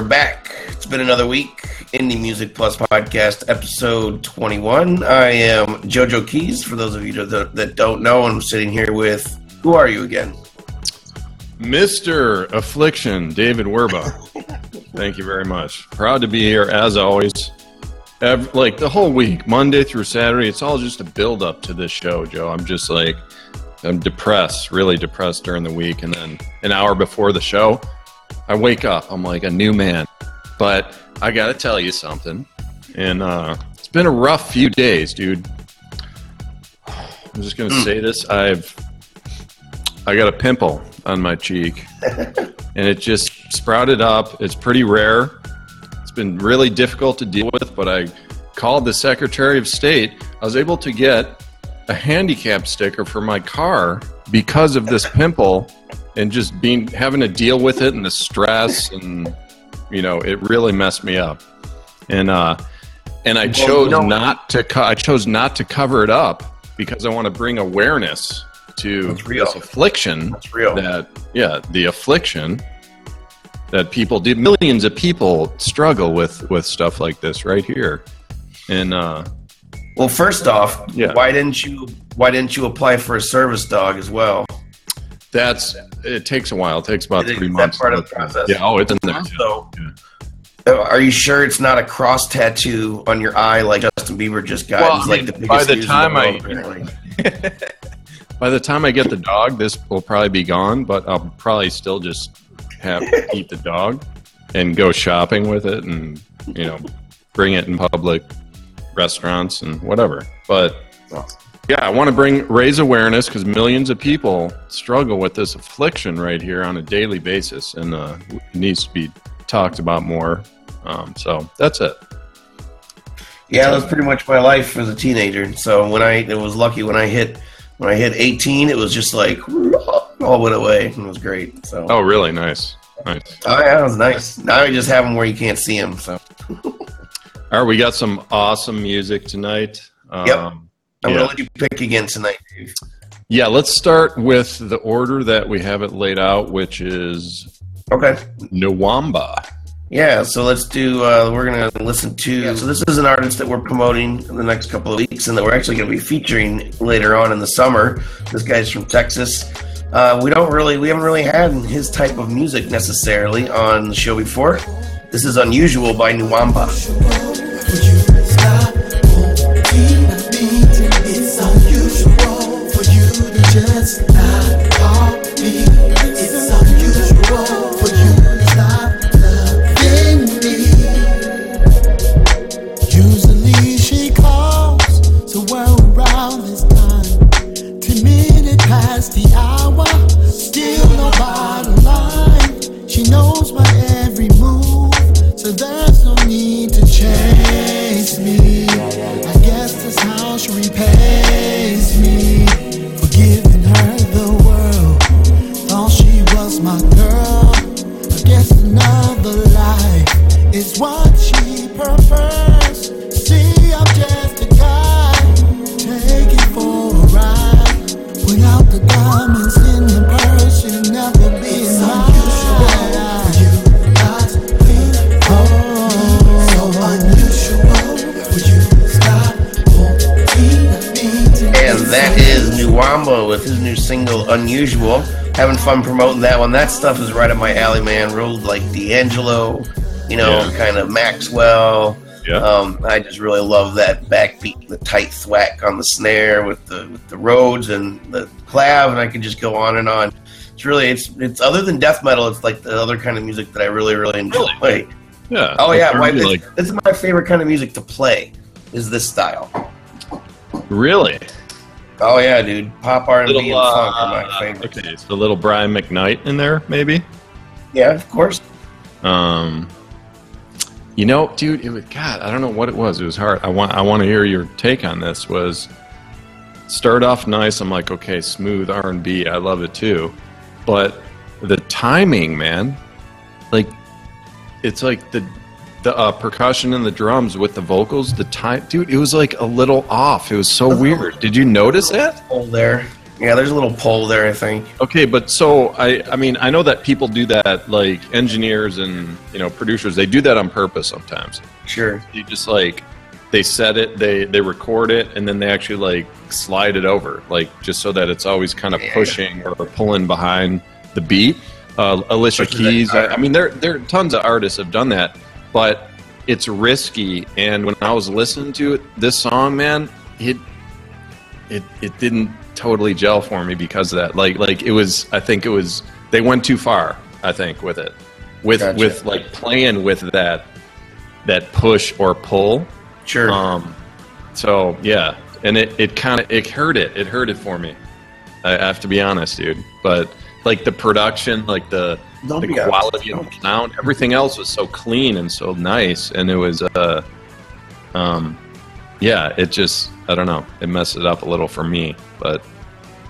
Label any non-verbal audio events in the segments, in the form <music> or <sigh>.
we're back. It's been another week. Indie Music Plus podcast, episode 21. I am JoJo Keys. For those of you that, that don't know, I'm sitting here with who are you again? Mr. Affliction, David Werba. <laughs> Thank you very much. Proud to be here as always. Every, like the whole week, Monday through Saturday, it's all just a build up to this show, Joe. I'm just like, I'm depressed, really depressed during the week. And then an hour before the show, I wake up. I'm like a new man. But I got to tell you something. And uh, it's been a rough few days, dude. I'm just going to say this. I've I got a pimple on my cheek. <laughs> and it just sprouted up. It's pretty rare. It's been really difficult to deal with, but I called the Secretary of State. I was able to get a handicap sticker for my car because of this pimple and just being having to deal with it and the stress <laughs> and you know it really messed me up and uh and i chose well, not to co- i chose not to cover it up because i want to bring awareness to this affliction That's real. that yeah the affliction that people did millions of people struggle with with stuff like this right here and uh well first off yeah. why didn't you why didn't you apply for a service dog as well that's it takes a while. It takes about Is three that months. part of the process. Yeah. Oh, it's in there. Also, Yeah. are you sure it's not a cross tattoo on your eye like Justin Bieber just got? Well, He's I like the by the news in time I- apparently. <laughs> By the time I get the dog, this will probably be gone. But I'll probably still just have to eat the dog and go shopping with it, and you know, bring it in public restaurants and whatever. But yeah, I want to bring raise awareness because millions of people struggle with this affliction right here on a daily basis, and uh, it needs to be talked about more. Um, so that's it. Yeah, that was pretty much my life as a teenager. So when I it was lucky when I hit when I hit 18, it was just like <laughs> all went away and it was great. So Oh, really nice, nice. oh yeah, it was nice. Now you just have them where you can't see them. So <laughs> All right, we got some awesome music tonight. Um, Yep. I'm yeah. gonna let you pick again tonight, Dave. yeah, let's start with the order that we have it laid out, which is Okay. Nwamba. Yeah, so let's do. Uh, we're gonna listen to. So this is an artist that we're promoting in the next couple of weeks, and that we're actually gonna be featuring later on in the summer. This guy's from Texas. Uh, we don't really, we haven't really had his type of music necessarily on the show before. This is unusual by Nuwamba. Single "Unusual." Having fun promoting that one. That stuff is right up my alley, man. Rolled like D'Angelo, you know, Yeah. kind of Maxwell. Yeah. Um, I just really love that backbeat, the tight thwack on the snare with the with the Rhodes and the clav, and I can just go on and on. It's really it's it's other than death metal, it's like the other kind of music that I really really enjoy. Yeah. Oh yeah, really, this, this is my favorite kind of music to play. Is this style? really? Oh yeah, dude. Pop R and B and funk are my uh, favorites. okay, so a little Brian McKnight in there, maybe. Yeah, of course. Um, you know, dude, it was God. I don't know what it was. It was hard. I want. I want to hear your take on this. Was start off nice. I'm like, okay, smooth R and B. I love it too, but the timing, man, like it's like the the uh, percussion and the drums with the vocals. The time, dude, it was like a little off. It was so weird. Did you notice that? Hold there. Yeah, there's a little poll there, I think. Okay, but so I I mean I know that people do that like engineers and you know producers they do that on purpose sometimes. Sure. You just like they set it, they they record it, and then they actually like slide it over, like just so that it's always kind of Yeah. pushing or pulling behind the beat. Uh, Alicia Keys. I. I mean, there there tons of artists have done that, but it's risky. And when I was listening to it, this song, man, it it it didn't totally gel for me because of that. Like like it was. I think it was they went too far. I think with it, with Gotcha. with like playing with that that push or pull. Sure. Um, so yeah, and it, it kind of it hurt it. It hurt it for me. I have to be honest, dude. But like the production, like the Don't the honest. quality of the sound, everything else was so clean and so nice, and it was uh, um, yeah, it just I don't know, it messed it up a little for me, but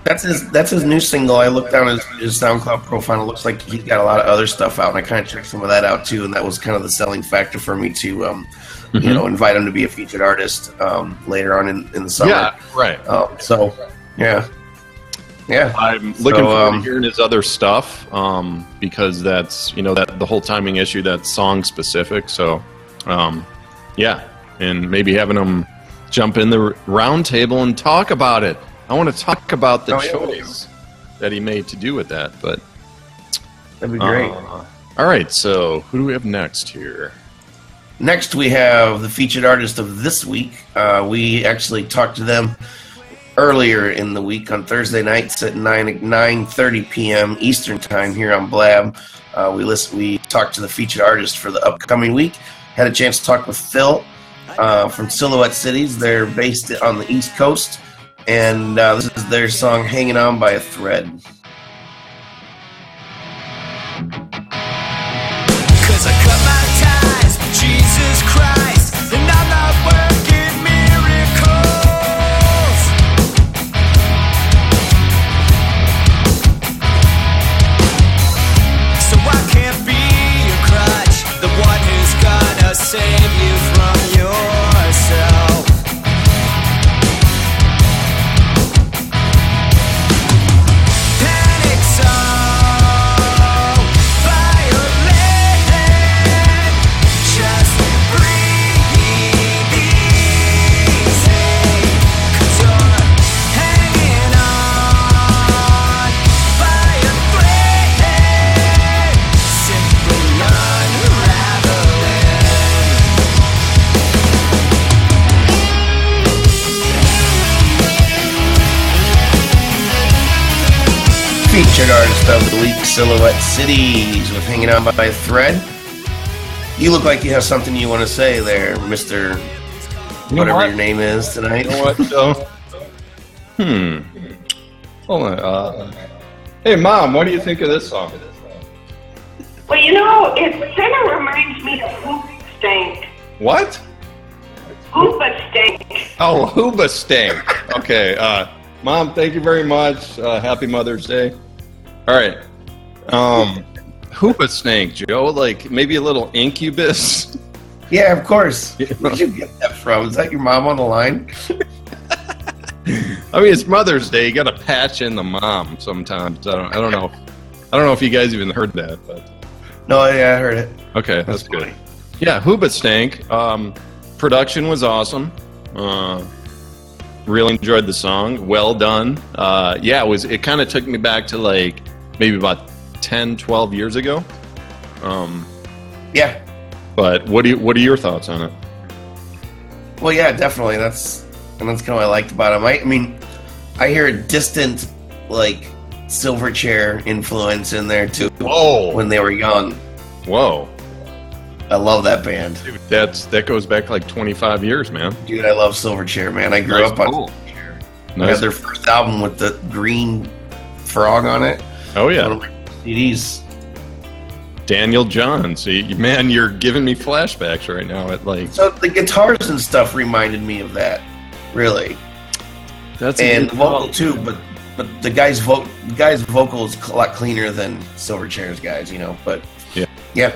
That's his. That's his new single. I looked down his, his SoundCloud profile. It looks like he's got a lot of other stuff out, and I kind of checked some of that out too. And that was kind of the selling factor for me to, um, Mm-hmm. you know, invite him to be a featured artist um, later on in, in the summer. yeah, right. Um, so, yeah, yeah. I'm So, looking forward um, to hearing his other stuff um, because that's you know that the whole timing issue that's song specific. So, um, yeah, and maybe having him jump in the round table and talk about it. I want to talk about the Oh, yeah. choice that he made to do with that. But That'd be great. uh, all right, so who do we have next here? Next, we have the featured artist of this week. Uh, we actually talked to them earlier in the week on Thursday nights at nine nine thirty p.m. Eastern time here on Blab. Uh, we list, we talked to the featured artist for the upcoming week. Had a chance to talk with Phil uh, from Silhouette Cities. They're based on the East Coast, and uh, this is their song "Hanging On by a Thread." Featured artist of the week, Silhouette Cities, with Hanging On by a Thread. You look like you have something you want to say there, Mister. You know Whatever what? your name is tonight. You know what, Joe? hmm. Hold on. Uh, hey, mom, what do you think of this song? Well, you know, it kind of reminds me of Hoop Stank. What? Hoopa Stank. Oh, Hoobastank. Okay. Uh, Mom, thank you very much. Uh, happy Mother's Day. All right. Um, Hoopa Snake, Joe. Like maybe a little incubus. <laughs> Yeah, of course. <laughs> Where'd you get that from? Is that your mom on the line? <laughs> I mean, it's Mother's Day. You got to patch in the mom sometimes. I don't. I don't know. I don't know if you guys even heard that, but No, yeah, I heard it. okay, that's, good. funny. Yeah, Hoobastank. Um, production was awesome. Uh, really enjoyed the song. Well done. Uh, yeah, it was. It kind of took me back to like maybe about 10, 12 years ago. Um, Yeah. but what do you, what are your thoughts on it? Well, yeah, definitely. That's and that's kind of what I liked about him. I, I mean, I hear a distant like Silverchair influence in there too. Whoa! When they were young, Whoa! I love that band, Dude, that's that goes back like twenty five years, man. dude. I love Silverchair, man. I grew Nice up on pull. Silverchair. I Nice. had their first album with the green frog on it. Oh One yeah, of my CDs. Daniel Johns. See, man, you're giving me flashbacks right now. At like So the guitars and stuff reminded me of that, really, that's and the vocal too. But but the guy's vocal the guy's vocal is a lot cleaner than Silverchair's guys, you know. But Yeah. yeah,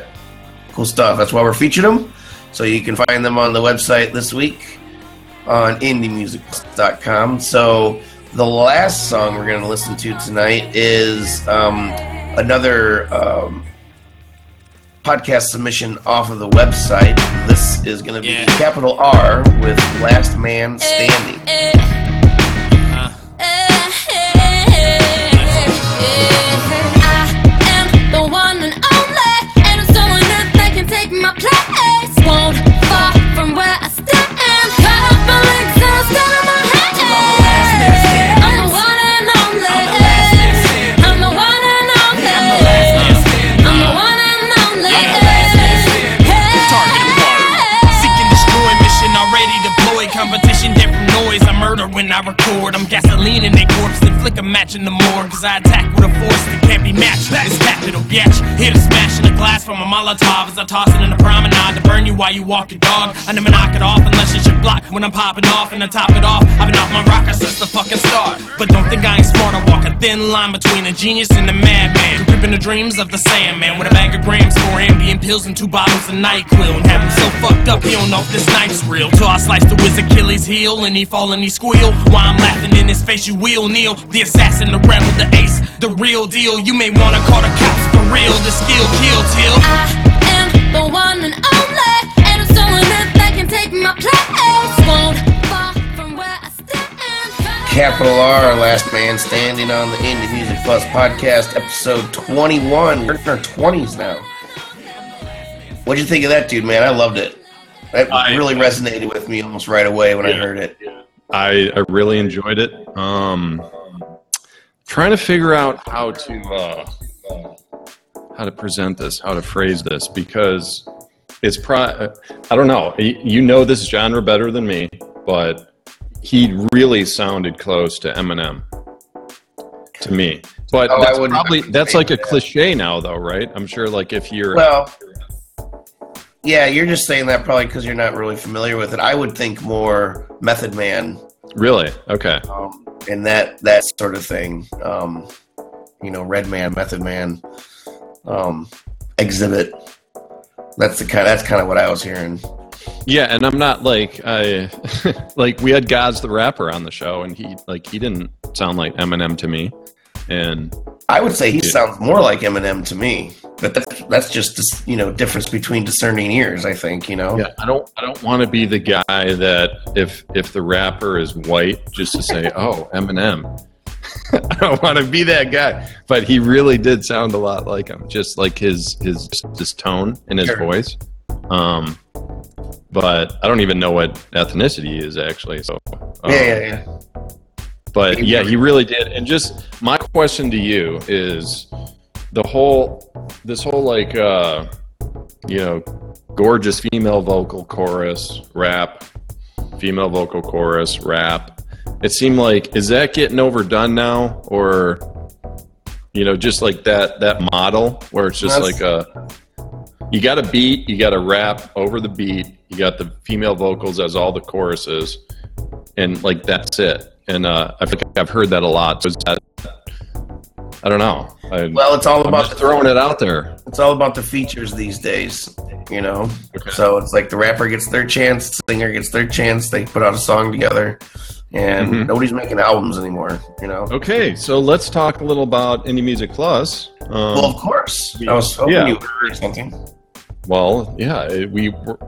cool stuff. That's why we're featured them. So you can find them on the website this week on indiemusic.com. So the last song we're going to listen to tonight is um, another um, podcast submission off of the website. This is going to be Yeah. capital R with Last Man Standing. Murder when I record. I'm gasoline in their corpse. Then flick a match in the morgue. Cause I attack with a force that can't be matched. This capital bitch. Hit a smash in a glass from a Molotov as I toss it in the promenade to burn you while you walk your dog. I never knock it off unless it's your block. When I'm popping off and I top it off, I've been off my rocker since the fucking start. But don't think I ain't smart. I walk a thin line between a genius and a madman. Gripping the dreams of the Sandman with a bag of grams, four Ambien pills, and two bottles of NyQuil. And have him so fucked up he don't know if this knife's real. Till I slice the whiz Achilles heel and he fall and he squeal. While I'm laughing in his face, you will kneel. The assassin, the rebel, the ace, the real deal. You may wanna call the cops for real. The skill kill till. I am the one and only, and I'm someone that they can take my place. Won't fall from where I stand. Capital R, Last Man Standing on the Indie Music Plus podcast, episode 21. We're in our 20s now. What'd you think of that, dude, man? I loved it. That I- really resonated with me almost right away when I heard it. I, I really enjoyed it. Um, trying to figure out how to uh, how to present this, how to phrase this, because it's pro. I don't know. You know this genre better than me, but he really sounded close to Eminem to me. But Oh, that's probably that's like a cliche now, though, right? I'm sure. Like if you're Well, yeah, you're just saying that probably because you're not really familiar with it. I would think more Method Man really okay. um, and that that sort of thing. Um, you know, Redman, Method Man, um, Xzibit. That's the kind. That's kind of what I was hearing. Yeah, and I'm not like I <laughs> like we had Gods the rapper on the show, and he like he didn't sound like Eminem to me, and I would say he Yeah. sounds more like Eminem to me, but that's that's just this, you know difference between discerning ears. I think you know. yeah, I don't I don't want to be the guy that if if the rapper is white, just to say <laughs> oh Eminem. <laughs> I don't want to be that guy, but he really did sound a lot like him, just like his his his tone and his Sure. voice. Um, but I don't even know what ethnicity is actually. So um, Yeah, yeah, yeah. But yeah, he really did. And just my question to you is the whole this whole like uh you know gorgeous female vocal chorus rap female vocal chorus rap it seemed like is that getting overdone now or you know just like that that model where it's just That's- like a you got a beat you got a rap over the beat you got the female vocals as all the choruses and like that's it. And uh, I think I've heard that a lot. So that, I don't know. I, Well, it's all I'm about just throwing it out there. it's all about the features these days. You know, Okay. so it's like the rapper gets their chance, the singer gets their chance. They put out a song together, and Mhm. nobody's making albums anymore. You know. Okay, so let's talk a little about Indie Music Plus. Um, Well, of course. I was hoping Yeah. you heard something. Well, yeah, we were-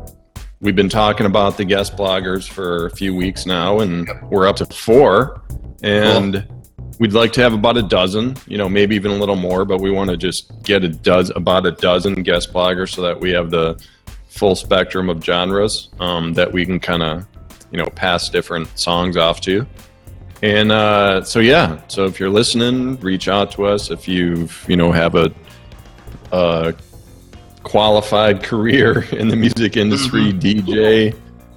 we've been talking about the guest bloggers for a few weeks now, and we're up to four, and we'd like to have about a dozen, you know, maybe even a little more, but we want to just get a dozen, about a dozen guest bloggers, so that we have the full spectrum of genres um, that we can kind of, you know, pass different songs off to. And uh, so, yeah, so if you're listening, reach out to us. If you've, you know, have a, a qualified career in the music industry, DJ,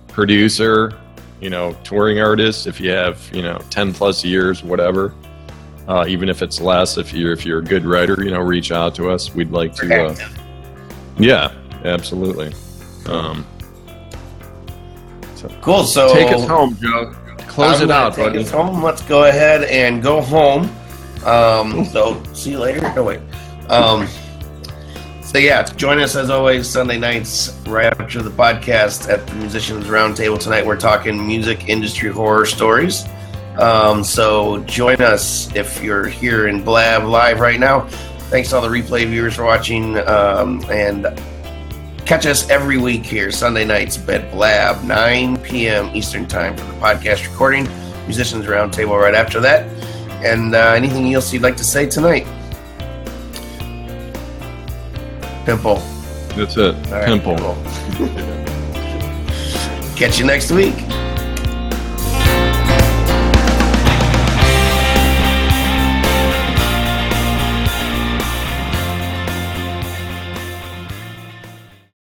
producer, you know, touring artist, if you have, you know, 10 plus years, whatever, uh, even if it's less, if you're, if you're a good writer, you know, reach out to us. We'd like to, uh, yeah, absolutely. Um, Cool. So take us home, Joe. Close I'm it out, take buddy. us home. Let's go ahead and go home. Um, so see you later. No wait. Um, so yeah, join us as always Sunday nights right after the podcast at the Musicians Roundtable tonight. We're talking music industry horror stories, Um, so join us if you're here in Blab Live right now. Thanks to all the replay viewers for watching. Um, and catch us every week here, Sunday nights, Bed Blab, 9 p.m. Eastern Time for the podcast recording. Musicians Roundtable right after that. And uh, anything else you'd like to say tonight? Pimple. That's it. All right, Pimple. <laughs> Catch you next week.